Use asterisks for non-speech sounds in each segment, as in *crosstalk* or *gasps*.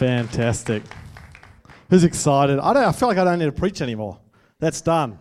Fantastic. Who's excited? I don't. I feel like I don't need to preach anymore. That's done.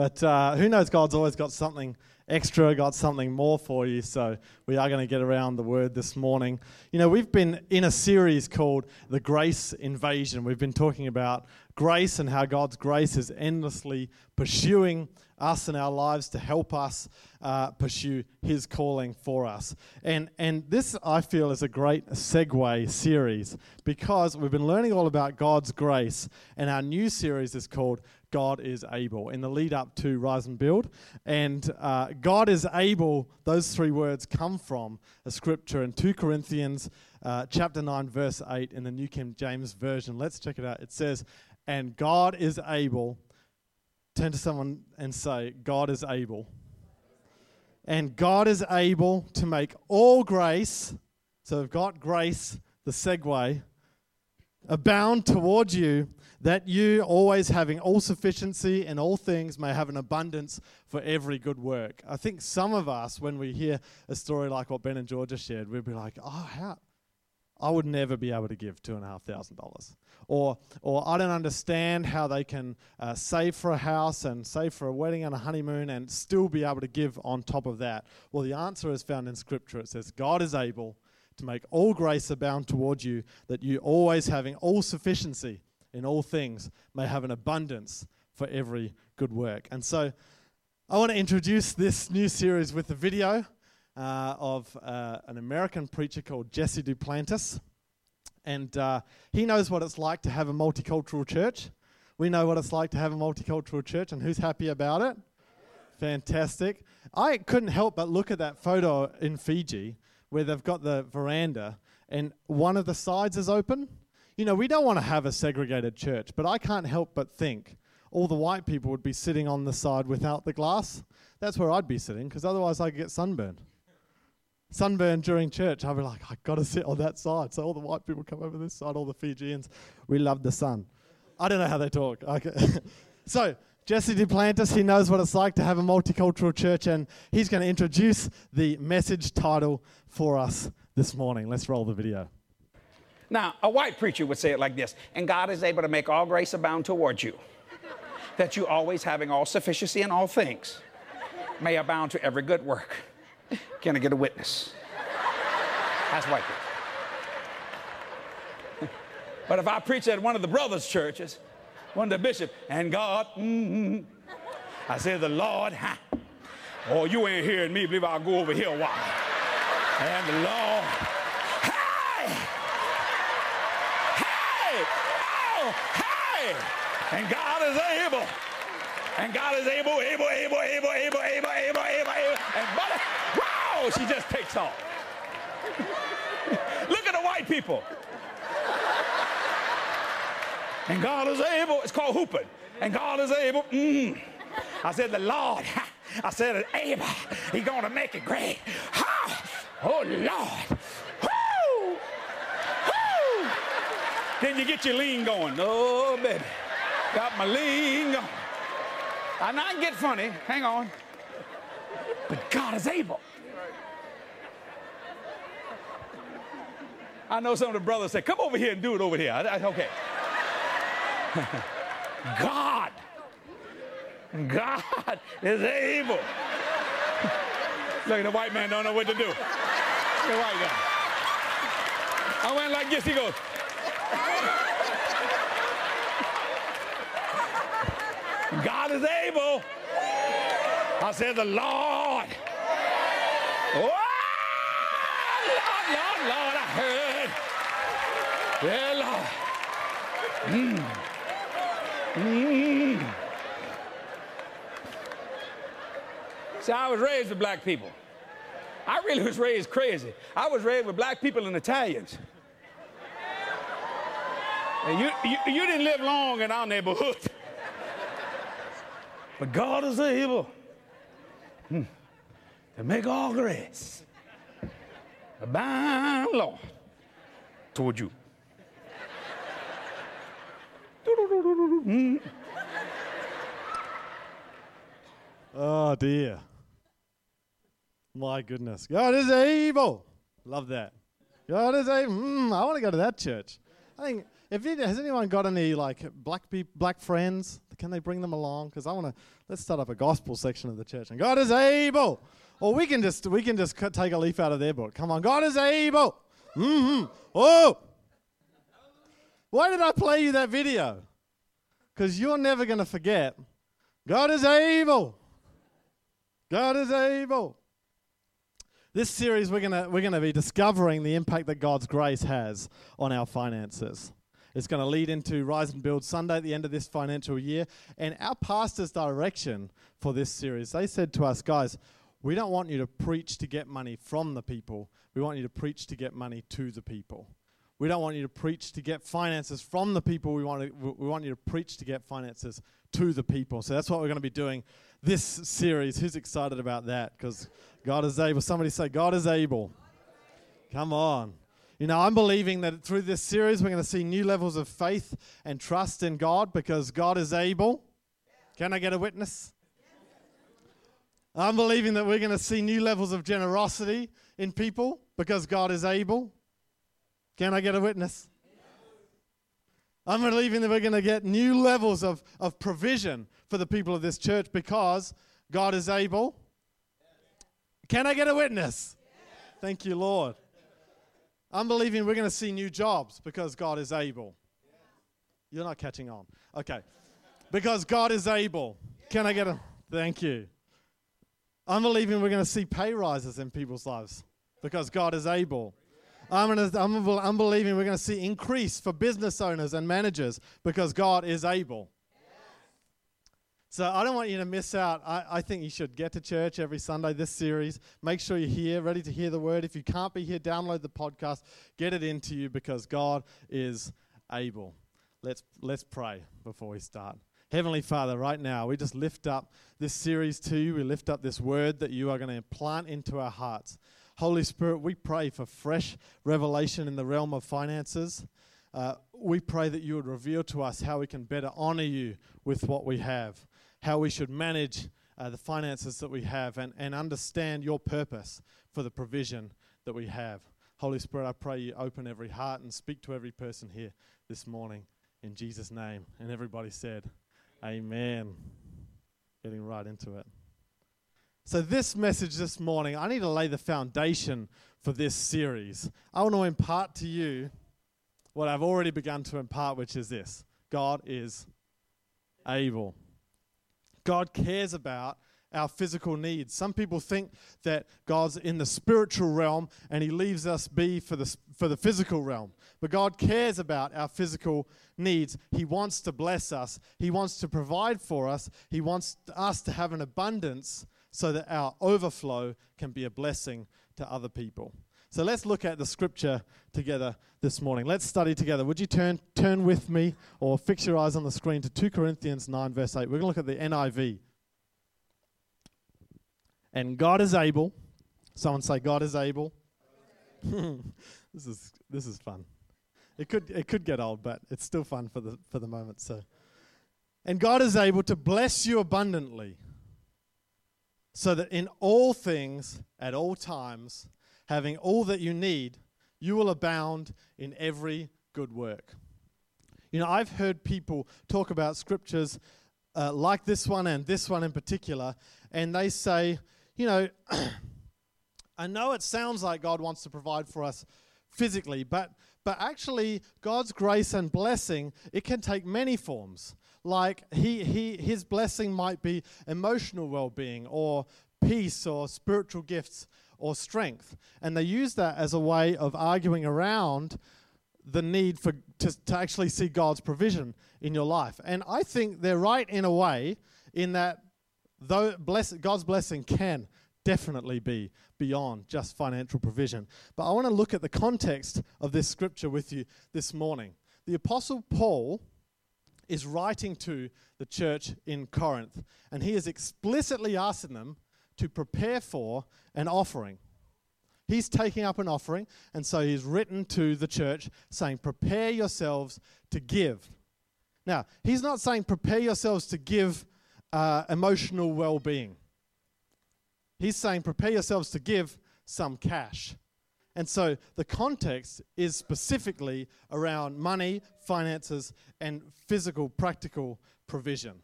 But uh, who knows? God's always got something extra, got something more for you. So we are going to get around the word this morning. You know, we've been in a series called The Grace Invasion. We've been talking about grace and how God's grace is endlessly pursuing us in our lives to help us uh, pursue His calling for us. And, and this, I feel, is a great segue series because we've been learning all about God's grace, and our new series is called God is able in the lead up to Rise and Build. And uh, God is able, those three words come from a scripture in 2 Corinthians uh, chapter 9, verse 8 in the New King James Version. Let's check it out. It says, And God is able turn to someone and say, God is able. And God is able to make all grace, so we've got grace, the segue, abound towards you, that you, always having all sufficiency in all things, may have an abundance for every good work. I think some of us, when we hear a story like what Ben and Georgia shared, we'd be like, oh, how? I would never be able to give two and a half thousand dollars. Or, or I don't understand how they can uh, save for a house and save for a wedding and a honeymoon and still be able to give on top of that. Well, the answer is found in Scripture. It says, God is able to make all grace abound toward you, that you always having all sufficiency in all things may have an abundance for every good work. And so I want to introduce this new series with a video uh, of uh, an American preacher called Jesse Duplantis. And uh, he knows what it's like to have a multicultural church. We know what it's like to have a multicultural church, and who's happy about it? Fantastic. I couldn't help but look at that photo in Fiji where they've got the veranda and one of the sides is open. You know, we don't want to have a segregated church, but I can't help but think all the white people would be sitting on the side without the glass. That's where I'd be sitting because otherwise I'd get sunburned sunburn during church, I'd be like, I got to sit on that side. So all the white people come over this side, all the Fijians, we love the sun. I don't know how they talk. Okay. *laughs* so Jesse Duplantis, he knows what it's like to have a multicultural church, and he's going to introduce the message title for us this morning. Let's roll the video. Now, a white preacher would say it like this And God is able to make all grace abound towards you, that you always having all sufficiency in all things may abound to every good work. Can I get a witness? That's white but if I preach at one of the brothers' churches, one of the bishops, and God, mm-hmm, I say, the Lord, ha, oh, you ain't hearing me, believe I'll go over here a while. And the Lord, hey, hey, oh, hey, and God is able. And God is able, able, able, able, able, able, able, able, able. And buddy, wow, she just takes off. *laughs* Look at the white people. And God is able, it's called whooping. And God is able, mm. I said, the Lord, *laughs* I said, able, he's going to make it great. Oh, Lord. Then you get your lean going. Oh, baby. Got my lean going. I'm not get funny. Hang on. But God is able. I know some of the brothers say, come over here and do it over here. I, I, okay. *laughs* God. God is able. *laughs* Look the white man don't know what to do. The white guy. I went like this. He goes. God is able. I said, the Lord. Oh, Lord, Lord, Lord, I heard. Yeah, Lord. Mm. Mm. See, I was raised with black people. I really was raised crazy. I was raised with black people and Italians. And you, you, you didn't live long in our neighborhood. *laughs* But God is able hmm, to make all grace abound, Lord, toward you. *laughs* Oh dear. My goodness. God is able. Love that. God is able. Mm, I want to go to that church. I think if it, has anyone got any like black peop black friends, can they bring them along? Because I want to let's start up a gospel section of the church. And God is able. Or we can just we can just take a leaf out of their book. Come on, God is able. Mm-hmm. Oh. Why did I play you that video? Because you're never going to forget. God is able. God is able. This series, we're going we're gonna be discovering the impact that God's grace has on our finances. It's going to lead into Rise and Build Sunday at the end of this financial year. And our pastor's direction for this series, they said to us, guys, we don't want you to preach to get money from the people. We want you to preach to get money to the people. We don't want you to preach to get finances from the people. We want, to, we want you to preach to get finances to the people. So that's what we're going to be doing this series. Who's excited about that? Because God is able. Somebody say, God is able. Come on. You know, I'm believing that through this series, we're going to see new levels of faith and trust in God because God is able. Can I get a witness? I'm believing that we're going to see new levels of generosity in people because God is able. Can I get a witness? I'm believing that we're going to get new levels of, of provision for the people of this church because God is able. Can I get a witness? Thank you, Lord. I'm believing we're going to see new jobs because God is able. You're not catching on. Okay. Because God is able. Can I get a thank you? I'm believing we're going to see pay rises in people's lives because God is able. I'm, gonna, I'm, I'm believing we're going to see increase for business owners and managers because God is able. So I don't want you to miss out. I, I think you should get to church every Sunday this series. Make sure you're here, ready to hear the word. If you can't be here, download the podcast, get it into you because God is able. Let's, let's pray before we start. Heavenly Father, right now, we just lift up this series to you. We lift up this word that you are going to plant into our hearts. Holy Spirit, we pray for fresh revelation in the realm of finances. Uh, we pray that you would reveal to us how we can better honor you with what we have how we should manage uh, the finances that we have and, and understand your purpose for the provision that we have. Holy Spirit, I pray you open every heart and speak to every person here this morning in Jesus' name. And everybody said, Amen. Getting right into it. So, this message this morning, I need to lay the foundation for this series. I want to impart to you what I've already begun to impart, which is this God is able. God cares about our physical needs. Some people think that God's in the spiritual realm and he leaves us be for the, for the physical realm. But God cares about our physical needs. He wants to bless us, He wants to provide for us, He wants us to have an abundance so that our overflow can be a blessing to other people. So let's look at the scripture together this morning. Let's study together. Would you turn turn with me or fix your eyes on the screen to 2 Corinthians 9 verse 8. We're going to look at the NIV. And God is able. Someone say God is able. *laughs* this is this is fun. It could it could get old, but it's still fun for the for the moment. So and God is able to bless you abundantly so that in all things at all times having all that you need, you will abound in every good work. You know, I've heard people talk about scriptures uh, like this one and this one in particular, and they say, you know, *clears throat* I know it sounds like God wants to provide for us physically, but but actually God's grace and blessing it can take many forms. Like he, he his blessing might be emotional well-being or peace or spiritual gifts or strength. And they use that as a way of arguing around the need for to, to actually see God's provision in your life. And I think they're right in a way in that though bless, God's blessing can definitely be beyond just financial provision. But I want to look at the context of this scripture with you this morning. The Apostle Paul is writing to the church in Corinth, and he is explicitly asking them to prepare for an offering. He's taking up an offering, and so he's written to the church saying, Prepare yourselves to give. Now, he's not saying prepare yourselves to give uh, emotional well being. He's saying prepare yourselves to give some cash. And so the context is specifically around money, finances, and physical, practical provision.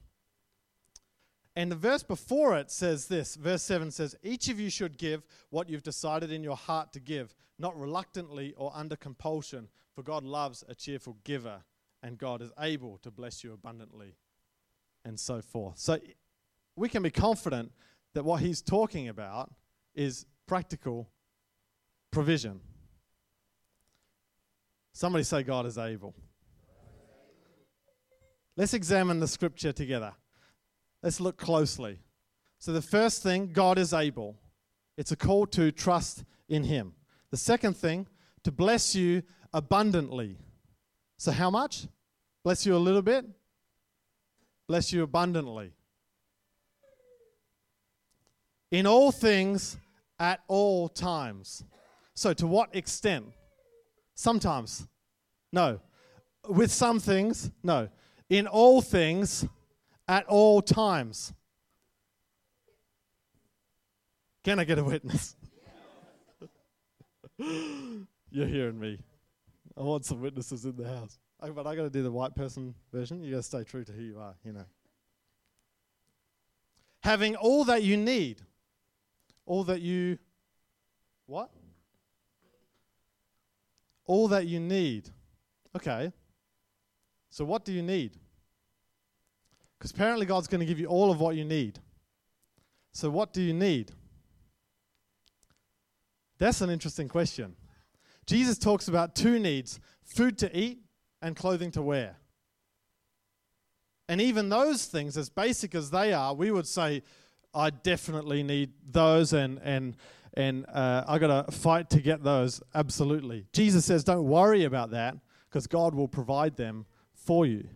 And the verse before it says this verse 7 says, Each of you should give what you've decided in your heart to give, not reluctantly or under compulsion, for God loves a cheerful giver, and God is able to bless you abundantly, and so forth. So we can be confident that what he's talking about is practical provision. Somebody say, God is able. Let's examine the scripture together. Let's look closely. So, the first thing, God is able. It's a call to trust in Him. The second thing, to bless you abundantly. So, how much? Bless you a little bit? Bless you abundantly. In all things, at all times. So, to what extent? Sometimes. No. With some things? No. In all things, at all times. Can I get a witness? *laughs* You're hearing me. I want some witnesses in the house. Oh, but I got to do the white person version. You got to stay true to who you are, you know. Having all that you need, all that you what? All that you need. Okay. So what do you need? Because apparently God's going to give you all of what you need. So, what do you need? That's an interesting question. Jesus talks about two needs food to eat and clothing to wear. And even those things, as basic as they are, we would say, I definitely need those, and, and, and uh, I got to fight to get those. Absolutely. Jesus says, don't worry about that because God will provide them for you.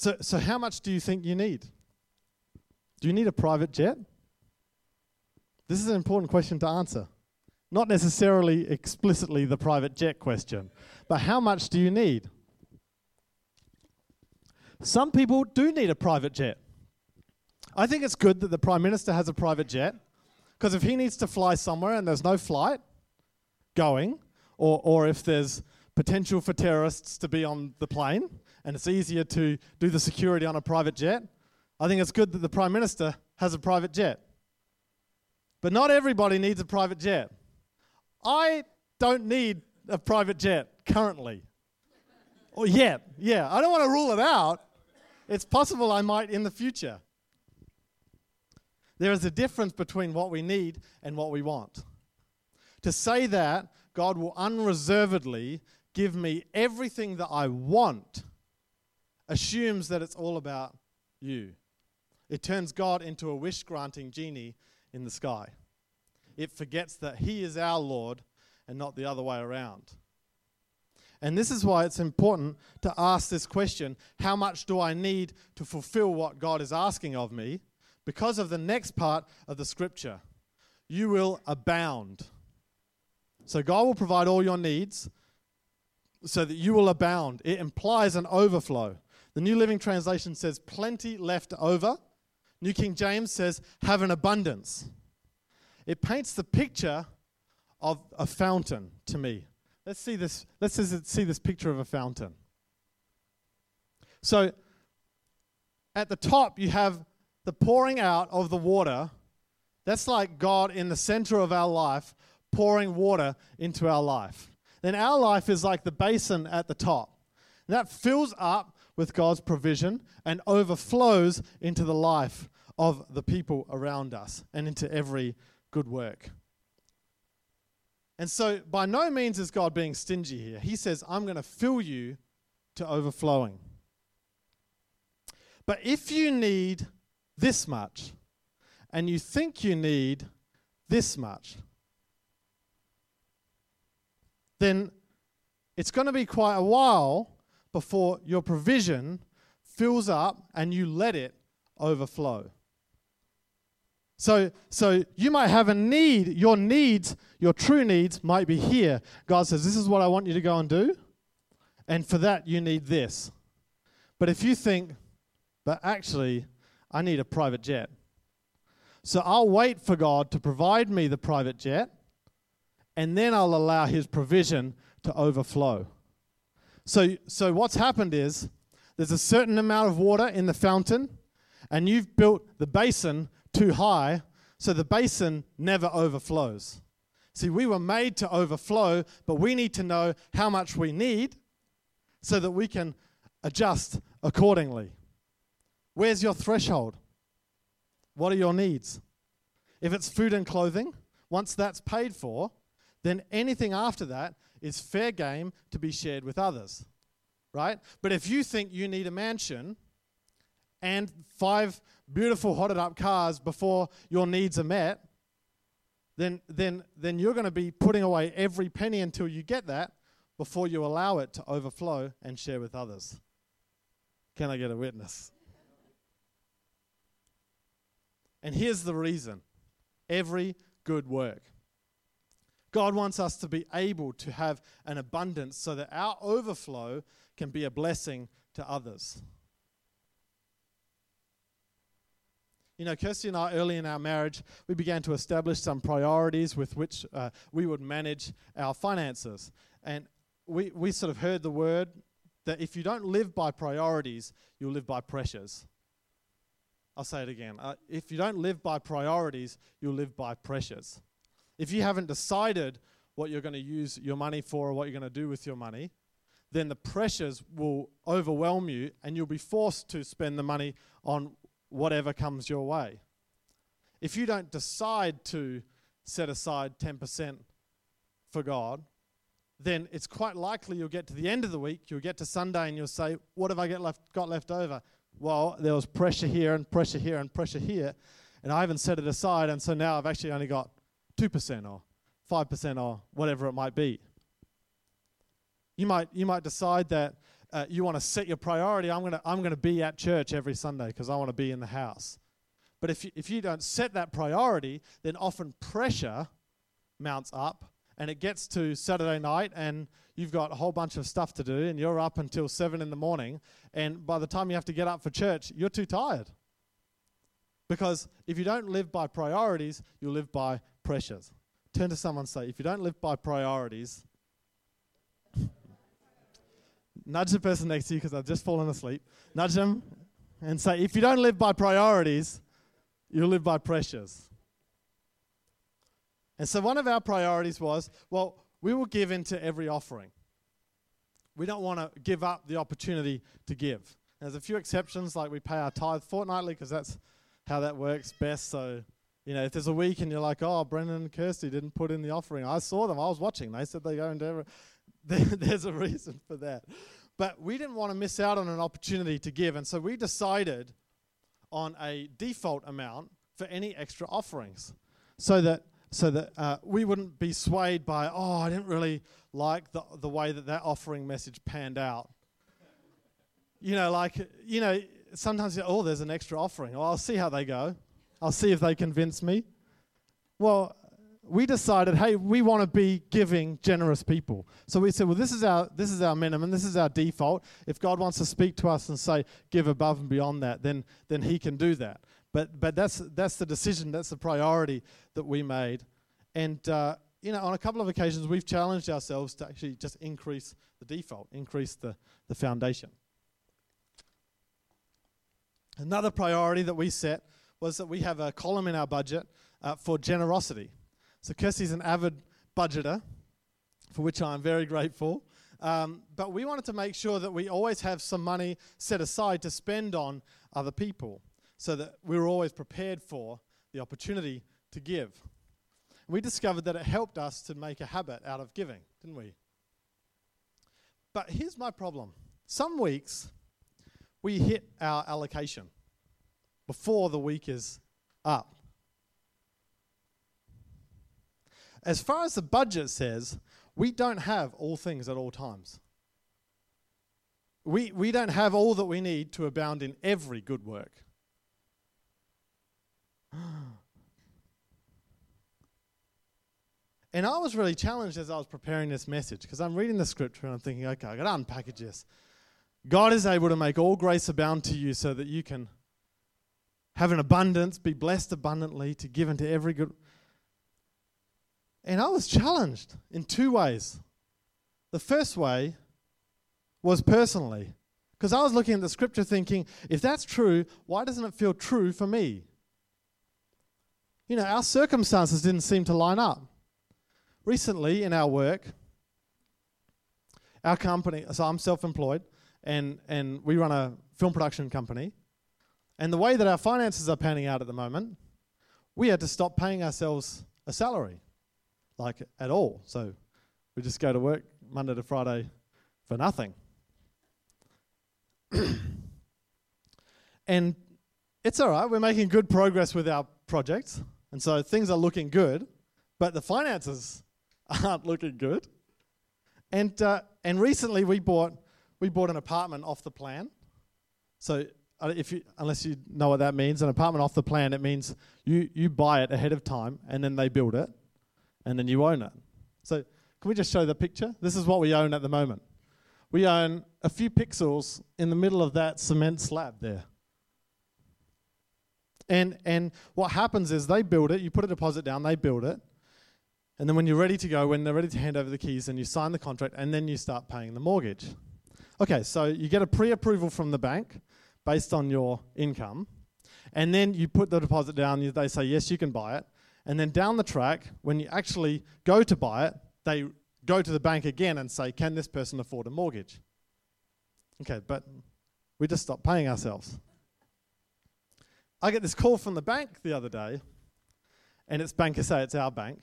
So, so how much do you think you need? Do you need a private jet? This is an important question to answer. Not necessarily explicitly the private jet question, but how much do you need? Some people do need a private jet. I think it's good that the Prime Minister has a private jet because if he needs to fly somewhere and there's no flight going, or, or if there's potential for terrorists to be on the plane, and it's easier to do the security on a private jet. I think it's good that the Prime Minister has a private jet. But not everybody needs a private jet. I don't need a private jet currently. or yet. Yeah, I don't want to rule it out. It's possible I might in the future. There is a difference between what we need and what we want. To say that God will unreservedly give me everything that I want assumes that it's all about you. It turns God into a wish granting genie in the sky. It forgets that He is our Lord and not the other way around. And this is why it's important to ask this question how much do I need to fulfill what God is asking of me? Because of the next part of the scripture you will abound. So God will provide all your needs so that you will abound. It implies an overflow. The New Living Translation says, plenty left over. New King James says, have an abundance. It paints the picture of a fountain to me. Let's see this, let's see this picture of a fountain. So, at the top, you have the pouring out of the water. That's like God in the center of our life pouring water into our life. Then our life is like the basin at the top. And that fills up with God's provision and overflows into the life of the people around us and into every good work. And so, by no means is God being stingy here. He says, I'm going to fill you to overflowing. But if you need this much, and you think you need this much, then it's going to be quite a while before your provision fills up and you let it overflow. So, so you might have a need, your needs, your true needs might be here. God says, This is what I want you to go and do. And for that, you need this. But if you think, but actually, I need a private jet. So I'll wait for God to provide me the private jet and then I'll allow his provision to overflow. So, so what's happened is there's a certain amount of water in the fountain, and you've built the basin too high, so the basin never overflows. See, we were made to overflow, but we need to know how much we need so that we can adjust accordingly. Where's your threshold? What are your needs? If it's food and clothing, once that's paid for, then anything after that is fair game to be shared with others. Right? But if you think you need a mansion and five beautiful hotted up cars before your needs are met, then, then, then you're going to be putting away every penny until you get that before you allow it to overflow and share with others. Can I get a witness? And here's the reason every good work. God wants us to be able to have an abundance so that our overflow can be a blessing to others. You know, Kirsty and I, early in our marriage, we began to establish some priorities with which uh, we would manage our finances. And we, we sort of heard the word that if you don't live by priorities, you'll live by pressures. I'll say it again. Uh, if you don't live by priorities, you'll live by pressures. If you haven't decided what you're going to use your money for or what you're going to do with your money, then the pressures will overwhelm you and you'll be forced to spend the money on whatever comes your way. If you don't decide to set aside 10% for God, then it's quite likely you'll get to the end of the week, you'll get to Sunday and you'll say, What have I get left, got left over? Well, there was pressure here and pressure here and pressure here, and I haven't set it aside, and so now I've actually only got 2% or 5% or whatever it might be. You might, you might decide that uh, you want to set your priority. I'm going to I'm going to be at church every Sunday because I want to be in the house. But if you, if you don't set that priority, then often pressure mounts up and it gets to Saturday night and you've got a whole bunch of stuff to do and you're up until 7 in the morning and by the time you have to get up for church, you're too tired. Because if you don't live by priorities, you'll live by pressures. Turn to someone and say, if you don't live by priorities, *laughs* nudge the person next to you because I've just fallen asleep. Nudge them and say, if you don't live by priorities, you'll live by pressures. And so one of our priorities was, well, we will give into every offering. We don't want to give up the opportunity to give. There's a few exceptions, like we pay our tithe fortnightly because that's how that works best. So, you know, if there's a week and you're like, oh, Brendan and Kirsty didn't put in the offering, I saw them, I was watching. They said they go into every. *laughs* There's a reason for that. But we didn't want to miss out on an opportunity to give, and so we decided on a default amount for any extra offerings, so that so that uh, we wouldn't be swayed by oh I didn't really like the the way that that offering message panned out. You know, like you know, sometimes oh there's an extra offering. Well, I'll see how they go. I'll see if they convince me. Well, we decided, hey, we want to be giving, generous people. So we said, well, this is our this is our minimum, this is our default. If God wants to speak to us and say, give above and beyond that, then then He can do that. But but that's that's the decision, that's the priority that we made, and uh, you know, on a couple of occasions, we've challenged ourselves to actually just increase the default, increase the the foundation. Another priority that we set was that we have a column in our budget uh, for generosity. So Kirsty's an avid budgeter, for which I'm very grateful. Um, but we wanted to make sure that we always have some money set aside to spend on other people so that we were always prepared for the opportunity to give. We discovered that it helped us to make a habit out of giving, didn't we? But here's my problem. Some weeks we hit our allocation before the week is up. As far as the budget says, we don't have all things at all times. We, we don't have all that we need to abound in every good work. *gasps* And I was really challenged as I was preparing this message because I'm reading the scripture and I'm thinking, okay, I've got to unpackage this. God is able to make all grace abound to you so that you can have an abundance, be blessed abundantly, to give into every good. And I was challenged in two ways. The first way was personally, because I was looking at the scripture thinking, if that's true, why doesn't it feel true for me? You know, our circumstances didn't seem to line up. Recently in our work, our company, so I'm self employed, and, and we run a film production company. And the way that our finances are panning out at the moment, we had to stop paying ourselves a salary, like at all. So we just go to work Monday to Friday for nothing. *clears throat* and it's all right, we're making good progress with our projects, and so things are looking good, but the finances *laughs* aren't looking good. And, uh, and recently we bought, we bought an apartment off the plan. So Uh, if you, unless you know what that means, an apartment off the plan, it means you, you buy it ahead of time and then they build it and then you own it. So can we just show the picture? This is what we own at the moment. We own a few pixels in the middle of that cement slab there. And, and what happens is they build it, you put a deposit down, they build it, and then when you're ready to go, when they're ready to hand over the keys, and you sign the contract, and then you start paying the mortgage. Okay, so you get a pre approval from the bank based on your income, and then you put the deposit down, they say, yes, you can buy it. And then down the track, when you actually go to buy it, they go to the bank again and say, can this person afford a mortgage? Okay, but we just stopped paying ourselves. I get this call from the bank the other day, and it's BankSA it's our bank,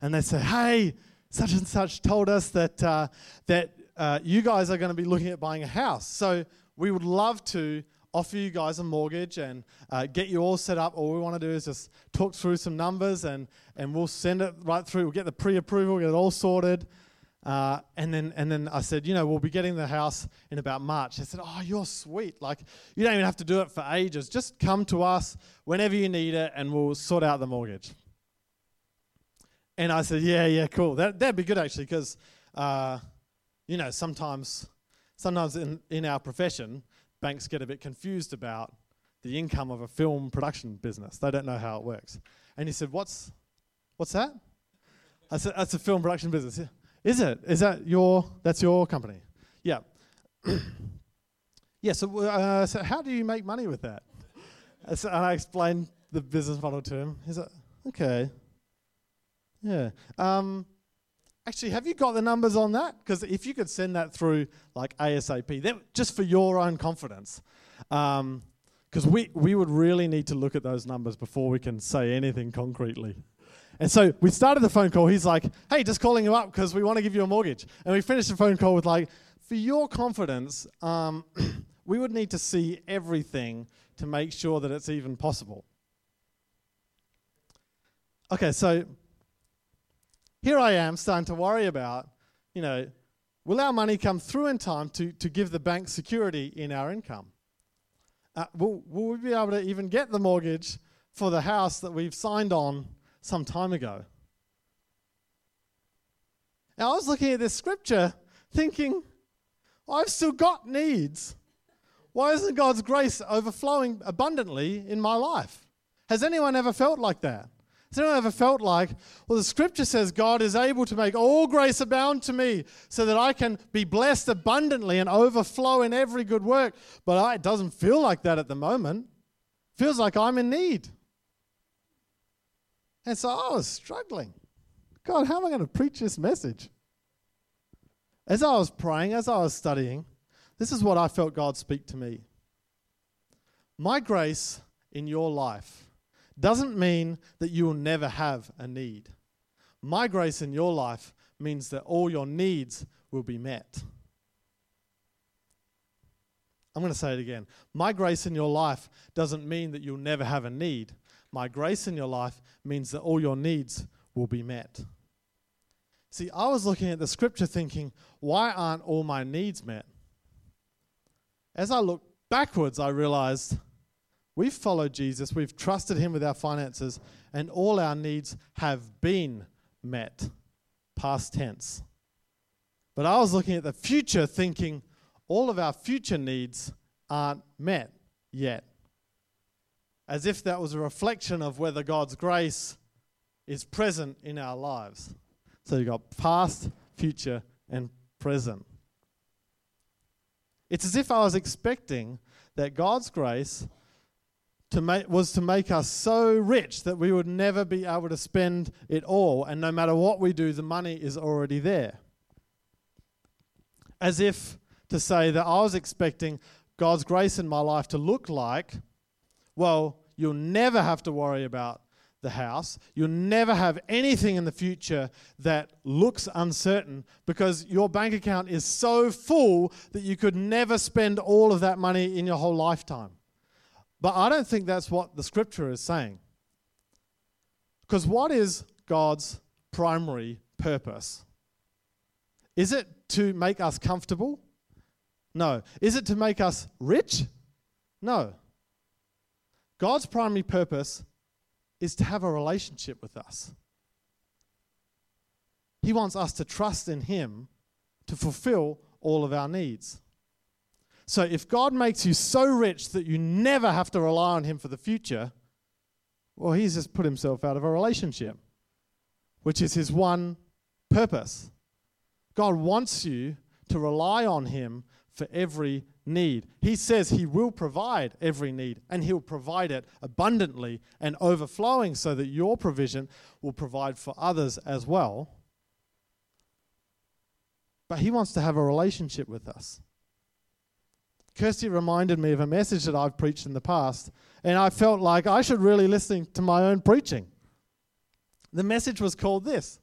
and they say, "Hey, such and such told us that uh, that uh, you guys are going to be looking at buying a house, so we would love to offer you guys a mortgage and uh, get you all set up. All we want to do is just talk through some numbers, and and we'll send it right through. We'll get the pre-approval, get it all sorted." Uh, and then and then I said, you know, we'll be getting the house in about March. They said, oh, you're sweet. Like you don't even have to do it for ages. Just come to us whenever you need it, and we'll sort out the mortgage. And I said, yeah, yeah, cool. That that'd be good actually, because uh, you know sometimes sometimes in in our profession, banks get a bit confused about the income of a film production business. They don't know how it works. And he said, what's what's that? I said, that's a film production business. Is it? Is that your? That's your company? Yeah. *clears throat* yeah. So, uh, so how do you make money with that? And I explained the business model to him. He's like, okay. Yeah. Um, actually, have you got the numbers on that? Because if you could send that through like ASAP, just for your own confidence, because um, we we would really need to look at those numbers before we can say anything concretely. And so we started the phone call. He's like, hey, just calling you up because we want to give you a mortgage. And we finished the phone call with, like, for your confidence, um, *clears throat* we would need to see everything to make sure that it's even possible. Okay, so here I am starting to worry about, you know, will our money come through in time to, to give the bank security in our income? Uh, will, will we be able to even get the mortgage for the house that we've signed on some time ago. Now, I was looking at this scripture thinking, I've still got needs. Why isn't God's grace overflowing abundantly in my life? Has anyone ever felt like that? Has anyone ever felt like, well, the scripture says God is able to make all grace abound to me so that I can be blessed abundantly and overflow in every good work, but I, it doesn't feel like that at the moment. It feels like I'm in need. And so I was struggling. God, how am I going to preach this message? As I was praying, as I was studying, this is what I felt God speak to me. My grace in your life doesn't mean that you will never have a need. My grace in your life means that all your needs will be met. I'm going to say it again. My grace in your life doesn't mean that you'll never have a need. My grace in your life means that all your needs will be met. See, I was looking at the scripture thinking, why aren't all my needs met? As I looked backwards, I realized we've followed Jesus, we've trusted him with our finances, and all our needs have been met. Past tense. But I was looking at the future thinking, all of our future needs aren't met yet as if that was a reflection of whether God's grace is present in our lives. So you've got past, future, and present. It's as if I was expecting that God's grace to make, was to make us so rich that we would never be able to spend it all, and no matter what we do, the money is already there. As if to say that I was expecting God's grace in my life to look like, well, you'll never have to worry about the house. You'll never have anything in the future that looks uncertain because your bank account is so full that you could never spend all of that money in your whole lifetime. But I don't think that's what the scripture is saying. Because what is God's primary purpose? Is it to make us comfortable? No. Is it to make us rich? No. God's primary purpose is to have a relationship with us. He wants us to trust in Him to fulfill all of our needs. So if God makes you so rich that you never have to rely on Him for the future, well, He's just put Himself out of a relationship, which is His one purpose. God wants you to rely on Him for every need. He says He will provide every need, and He'll provide it abundantly and overflowing so that your provision will provide for others as well. But He wants to have a relationship with us. Kirsty reminded me of a message that I've preached in the past, and I felt like I should really listen to my own preaching. The message was called this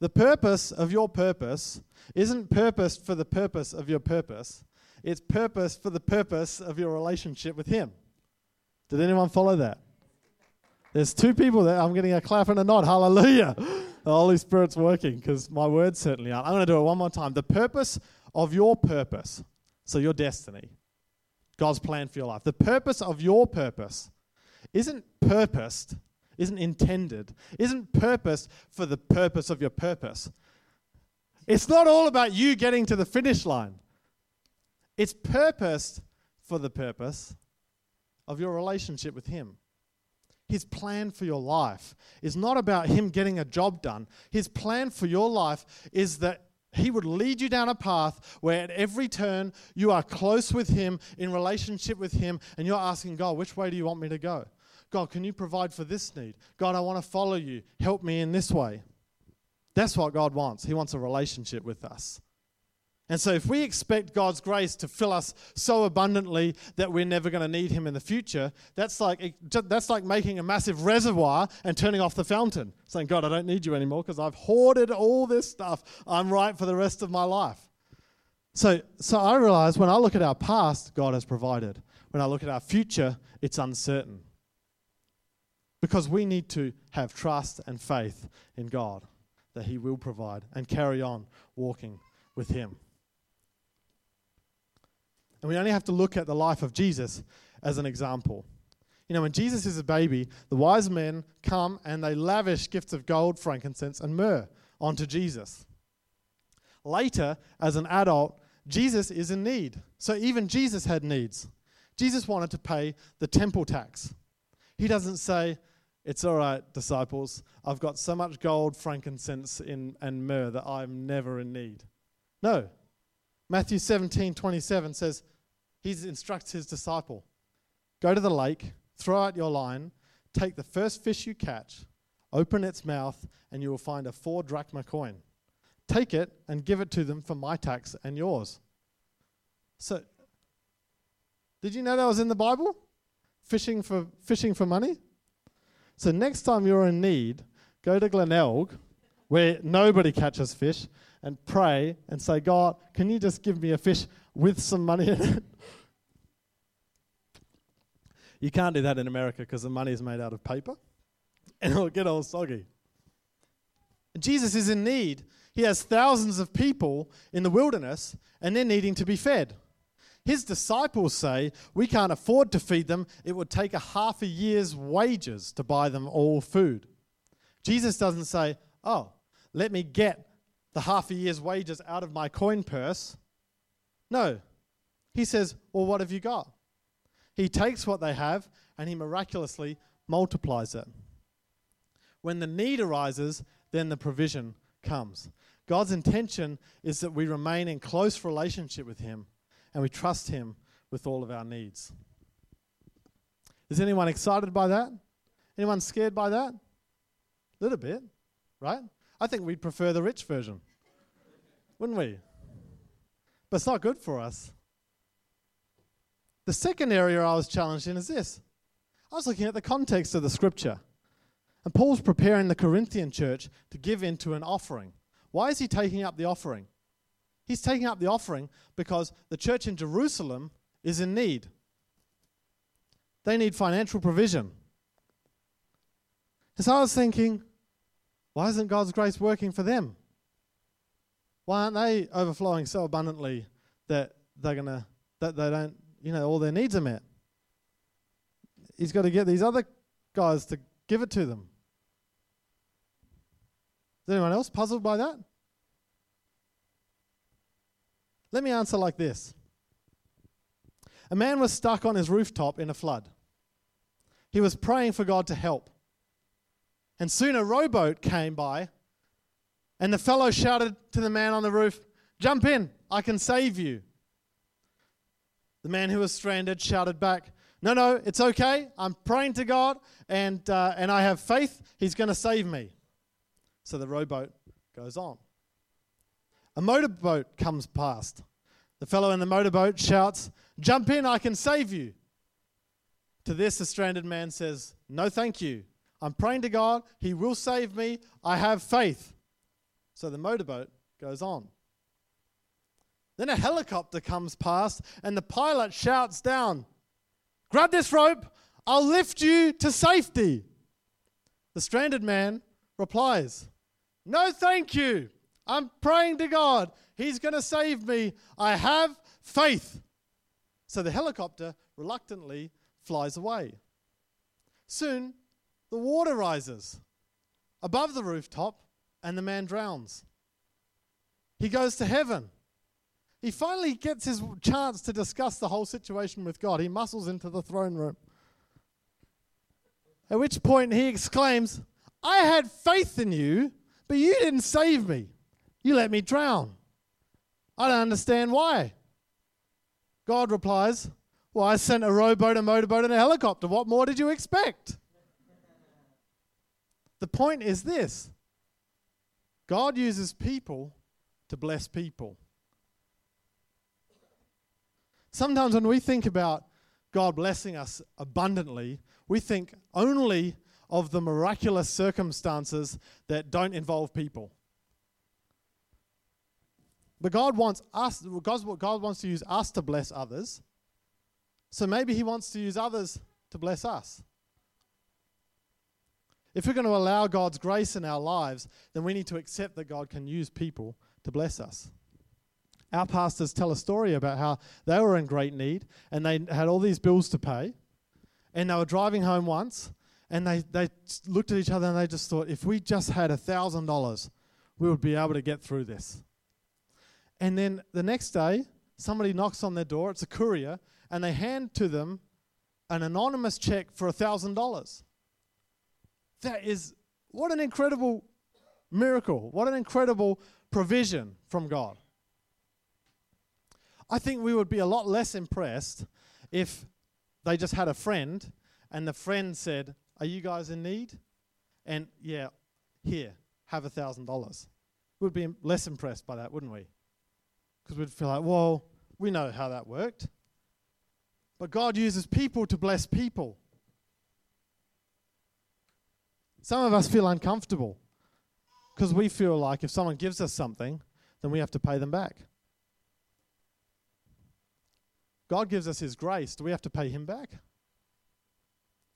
The purpose of your purpose isn't purpose for the purpose of your purpose, it's purpose for the purpose of your relationship with Him. Did anyone follow that? There's two people that I'm getting a clap and a nod. Hallelujah. *laughs* The Holy Spirit's working because my words certainly aren't. I'm going to do it one more time. The purpose of your purpose, so your destiny, God's plan for your life, the purpose of your purpose isn't purposed, isn't intended, isn't purposed for the purpose of your purpose. It's not all about you getting to the finish line. It's purposed for the purpose of your relationship with Him. His plan for your life is not about Him getting a job done. His plan for your life is that He would lead you down a path where at every turn you are close with Him, in relationship with Him, and you're asking God, which way do you want me to go? God, can you provide for this need? God, I want to follow you. Help me in this way. That's what God wants. He wants a relationship with us. And so, if we expect God's grace to fill us so abundantly that we're never going to need Him in the future, that's like, that's like making a massive reservoir and turning off the fountain, saying, God, I don't need you anymore because I've hoarded all this stuff. I'm right for the rest of my life. So, so I realize when I look at our past, God has provided. When I look at our future, it's uncertain. Because we need to have trust and faith in God that He will provide and carry on walking with Him. And we only have to look at the life of Jesus as an example. You know, when Jesus is a baby, the wise men come and they lavish gifts of gold, frankincense, and myrrh onto Jesus. Later, as an adult, Jesus is in need. So even Jesus had needs. Jesus wanted to pay the temple tax. He doesn't say, It's all right, disciples, I've got so much gold, frankincense, in, and myrrh that I'm never in need. No, Matthew 17 27 says, He instructs his disciple Go to the lake, throw out your line, take the first fish you catch, open its mouth, and you will find a four drachma coin. Take it and give it to them for my tax and yours. So, did you know that was in the Bible? Fishing for, fishing for money? So, next time you're in need, go to Glenelg, where nobody catches fish, and pray and say, God, can you just give me a fish with some money in it? you can't do that in America because the money is made out of paper *laughs* and it'll get all soggy. Jesus is in need. He has thousands of people in the wilderness and they're needing to be fed. His disciples say, We can't afford to feed them. It would take a half a year's wages to buy them all food. Jesus doesn't say, Oh, let me get the half a year's wages out of my coin purse. No. He says, Well, what have you got? He takes what they have and he miraculously multiplies it. When the need arises, then the provision comes. God's intention is that we remain in close relationship with Him and we trust Him with all of our needs. Is anyone excited by that? Anyone scared by that? A little bit, right? I think we'd prefer the rich version, wouldn't we? But it's not good for us. The second area I was challenged in is this I was looking at the context of the scripture. And Paul's preparing the Corinthian church to give into an offering. Why is he taking up the offering? He's taking up the offering because the church in Jerusalem is in need. They need financial provision. And so I was thinking, why isn't God's grace working for them? Why aren't they overflowing so abundantly that they're gonna that they don't, you know, all their needs are met? He's got to get these other guys to give it to them. Is anyone else puzzled by that? Let me answer like this A man was stuck on his rooftop in a flood. He was praying for God to help. And soon a rowboat came by, and the fellow shouted to the man on the roof, Jump in, I can save you. The man who was stranded shouted back, No, no, it's okay. I'm praying to God, and, uh, and I have faith. He's going to save me. So the rowboat goes on. A motorboat comes past. The fellow in the motorboat shouts, Jump in, I can save you. To this, the stranded man says, No, thank you. I'm praying to God. He will save me. I have faith. So the motorboat goes on. Then a helicopter comes past, and the pilot shouts down, Grab this rope. I'll lift you to safety. The stranded man replies, No, thank you. I'm praying to God. He's going to save me. I have faith. So the helicopter reluctantly flies away. Soon, the water rises above the rooftop, and the man drowns. He goes to heaven. He finally gets his chance to discuss the whole situation with God. He muscles into the throne room. At which point he exclaims, I had faith in you, but you didn't save me. You let me drown. I don't understand why. God replies, Well, I sent a rowboat, a motorboat, and a helicopter. What more did you expect? The point is this God uses people to bless people. Sometimes when we think about God blessing us abundantly, we think only of the miraculous circumstances that don't involve people. But God wants us, God, wants to use us to bless others. So maybe He wants to use others to bless us. If we're going to allow God's grace in our lives, then we need to accept that God can use people to bless us. Our pastors tell a story about how they were in great need and they had all these bills to pay. And they were driving home once and they, they looked at each other and they just thought, if we just had a $1,000, we would be able to get through this. And then the next day, somebody knocks on their door, it's a courier, and they hand to them an anonymous check for a $1,000. That is, what an incredible miracle. What an incredible provision from God. I think we would be a lot less impressed if they just had a friend and the friend said, Are you guys in need? And yeah, here, have a thousand dollars. We'd be less impressed by that, wouldn't we? Because we'd feel like, well, we know how that worked. But God uses people to bless people. Some of us feel uncomfortable because we feel like if someone gives us something, then we have to pay them back. God gives us His grace. Do we have to pay Him back?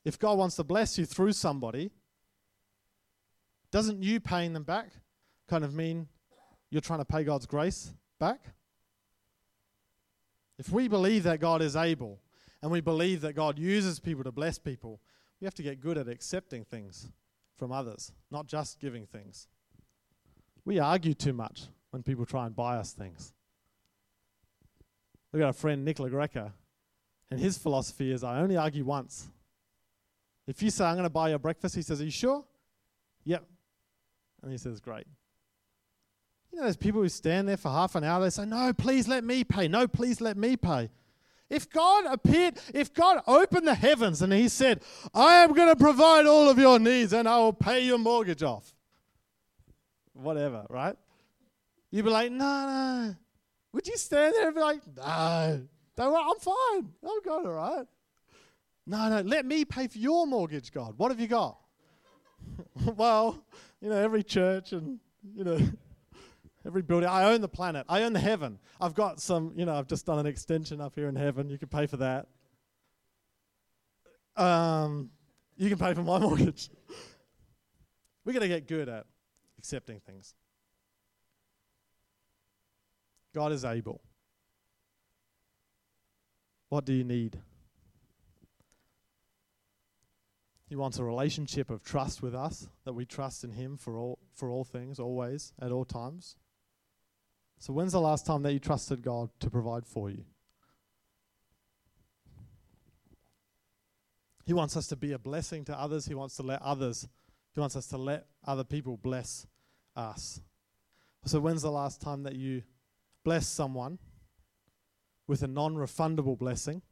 If God wants to bless you through somebody, doesn't you paying them back kind of mean you're trying to pay God's grace back? If we believe that God is able and we believe that God uses people to bless people, we have to get good at accepting things from others, not just giving things. We argue too much when people try and buy us things. We've got a friend, Nick LaGreca, and his philosophy is I only argue once. If you say, I'm going to buy your breakfast, he says, Are you sure? Yep. And he says, Great. You know, there's people who stand there for half an hour, they say, No, please let me pay. No, please let me pay. If God appeared, if God opened the heavens and He said, I am going to provide all of your needs and I will pay your mortgage off, whatever, right? You'd be like, No, no. Would you stand there and be like, No, don't worry, I'm fine. I'm good, all right. No, no, let me pay for your mortgage, God. What have you got? *laughs* well, you know, every church and, you know, every building. I own the planet. I own the heaven. I've got some, you know, I've just done an extension up here in heaven. You can pay for that. Um, you can pay for my *laughs* mortgage. We're going to get good at accepting things. God is able. What do you need? He wants a relationship of trust with us, that we trust in Him for all, for all things, always, at all times. So, when's the last time that you trusted God to provide for you? He wants us to be a blessing to others. He wants to let others, He wants us to let other people bless us. So, when's the last time that you blessed someone with a non refundable blessing?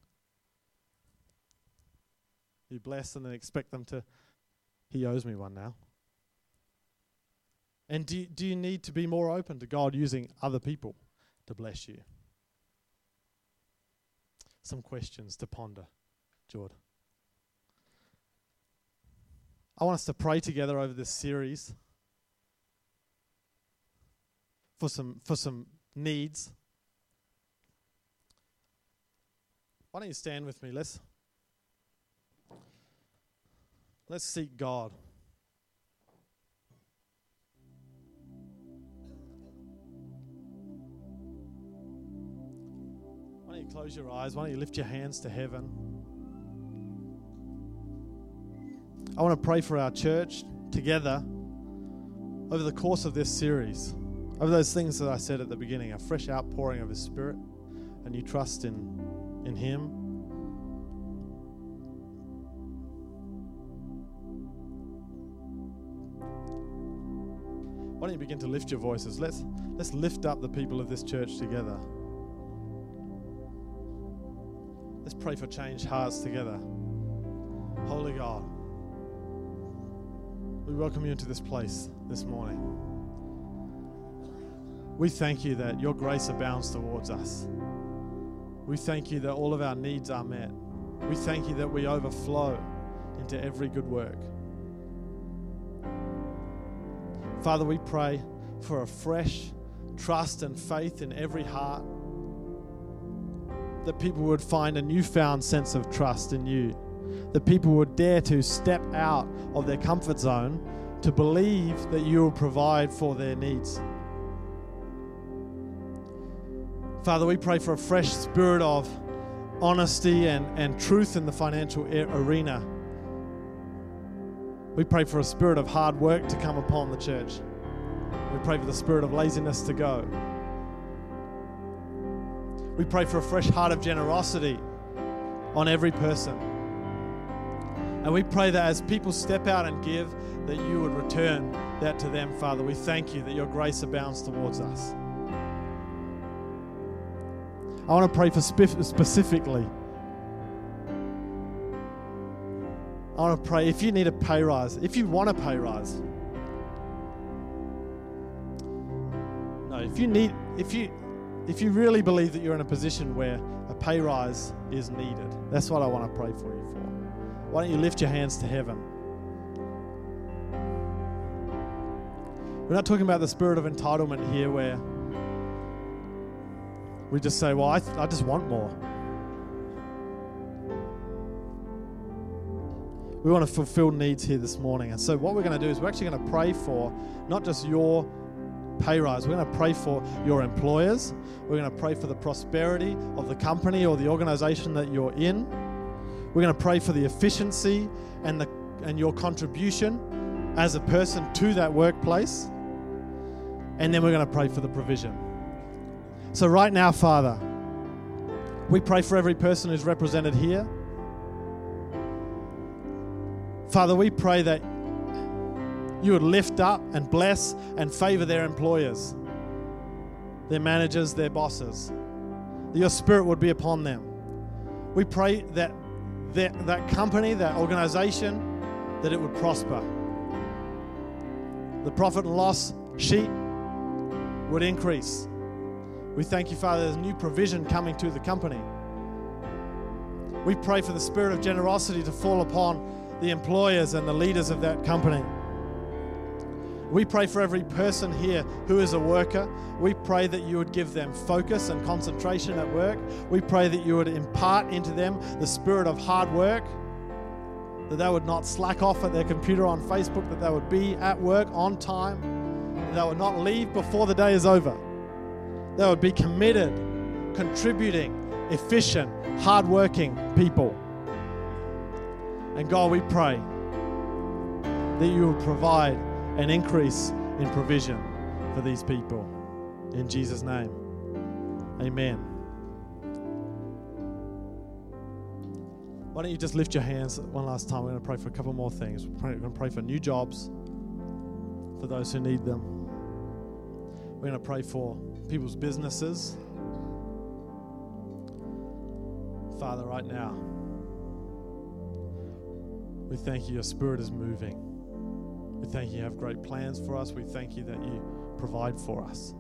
You bless and then expect them to, He owes me one now. And do do you need to be more open to God using other people to bless you? Some questions to ponder, Jord. I want us to pray together over this series for some for some needs. Why don't you stand with me? Let's let's seek God. You close your eyes? Why don't you lift your hands to heaven? I want to pray for our church together over the course of this series. Over those things that I said at the beginning, a fresh outpouring of His Spirit, and you trust in, in Him. Why don't you begin to lift your voices? Let's, let's lift up the people of this church together. Pray for changed hearts together. Holy God, we welcome you into this place this morning. We thank you that your grace abounds towards us. We thank you that all of our needs are met. We thank you that we overflow into every good work. Father, we pray for a fresh trust and faith in every heart that people would find a newfound sense of trust in you, that people would dare to step out of their comfort zone to believe that you will provide for their needs. Father, we pray for a fresh spirit of honesty and, and truth in the financial arena. We pray for a spirit of hard work to come upon the church. We pray for the spirit of laziness to go. We pray for a fresh heart of generosity on every person. And we pray that as people step out and give, that you would return that to them, Father. We thank you that your grace abounds towards us. I want to pray for spe- specifically. I want to pray if you need a pay rise, if you want a pay rise. No, if you need, if you, if you really believe that you're in a position where a pay rise is needed, that's what I want to pray for you for. Why don't you lift your hands to heaven? We're not talking about the spirit of entitlement here where we just say, Well, I, th- I just want more. We want to fulfill needs here this morning. And so, what we're going to do is we're actually going to pray for not just your pay rise, we're going to pray for your employers, we're going to pray for the prosperity of the company or the organization that you're in. We're going to pray for the efficiency and, the, and your contribution as a person to that workplace. And then we're going to pray for the provision. So, right now, Father, we pray for every person who's represented here. Father, we pray that you would lift up and bless and favor their employers, their managers, their bosses. That your spirit would be upon them. We pray that that, that company, that organization, that it would prosper. The profit and loss sheet would increase. We thank you, Father, there's new provision coming to the company. We pray for the spirit of generosity to fall upon the employers and the leaders of that company. We pray for every person here who is a worker. We pray that you would give them focus and concentration at work. We pray that you would impart into them the spirit of hard work, that they would not slack off at their computer on Facebook, that they would be at work on time, that they would not leave before the day is over. They would be committed, contributing, efficient, hardworking people. And God, we pray that you will provide an increase in provision for these people. In Jesus' name, amen. Why don't you just lift your hands one last time? We're going to pray for a couple more things. We're going to pray for new jobs for those who need them. We're going to pray for people's businesses. Father, right now, we thank you, your spirit is moving. We thank you, you have great plans for us. We thank you that you provide for us.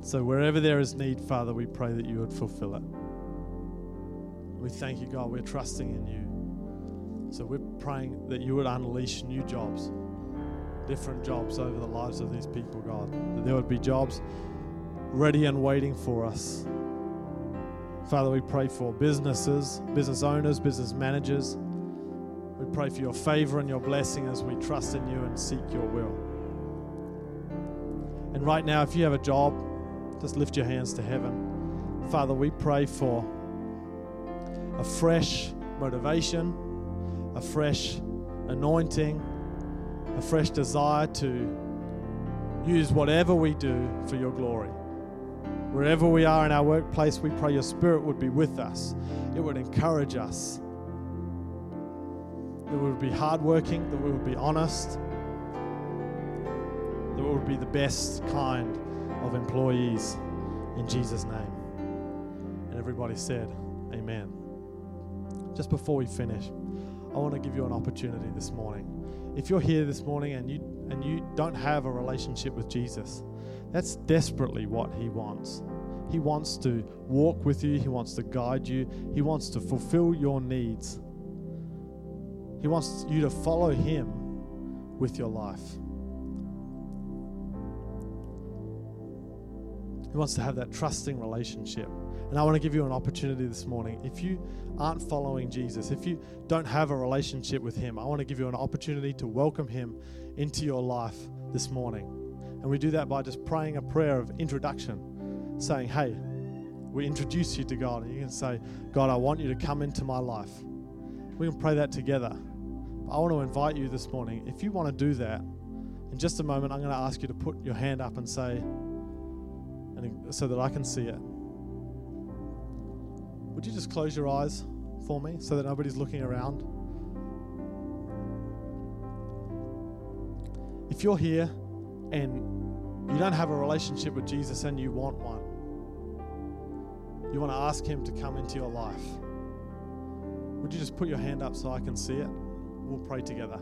So, wherever there is need, Father, we pray that you would fulfill it. We thank you, God. We're trusting in you. So, we're praying that you would unleash new jobs, different jobs over the lives of these people, God. That there would be jobs ready and waiting for us. Father, we pray for businesses, business owners, business managers. Pray for your favor and your blessing as we trust in you and seek your will. And right now, if you have a job, just lift your hands to heaven. Father, we pray for a fresh motivation, a fresh anointing, a fresh desire to use whatever we do for your glory. Wherever we are in our workplace, we pray your spirit would be with us. It would encourage us. That we would be hardworking, that we would be honest, that we would be the best kind of employees in Jesus' name. And everybody said, Amen. Just before we finish, I want to give you an opportunity this morning. If you're here this morning and you and you don't have a relationship with Jesus, that's desperately what he wants. He wants to walk with you, he wants to guide you, he wants to fulfill your needs. He wants you to follow him with your life. He wants to have that trusting relationship. And I want to give you an opportunity this morning. If you aren't following Jesus, if you don't have a relationship with Him, I want to give you an opportunity to welcome Him into your life this morning. And we do that by just praying a prayer of introduction, saying, Hey, we introduce you to God. And you can say, God, I want you to come into my life. We can pray that together. I want to invite you this morning, if you want to do that, in just a moment, I'm going to ask you to put your hand up and say, and so that I can see it. Would you just close your eyes for me so that nobody's looking around? If you're here and you don't have a relationship with Jesus and you want one, you want to ask Him to come into your life, would you just put your hand up so I can see it? We'll pray together.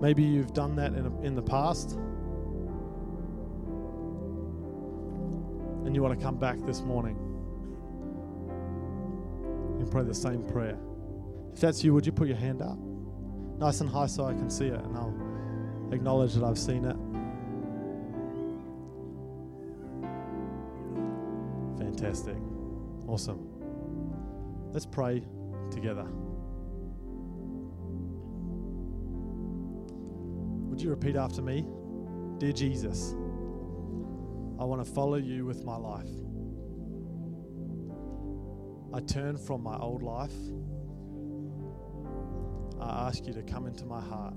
Maybe you've done that in, a, in the past. And you want to come back this morning and pray the same prayer. If that's you, would you put your hand up? Nice and high so I can see it and I'll acknowledge that I've seen it. Fantastic. Awesome. Let's pray together. Would you repeat after me? Dear Jesus, I want to follow you with my life. I turn from my old life. I ask you to come into my heart.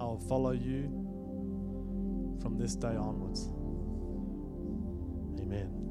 I will follow you from this day onwards. Amen.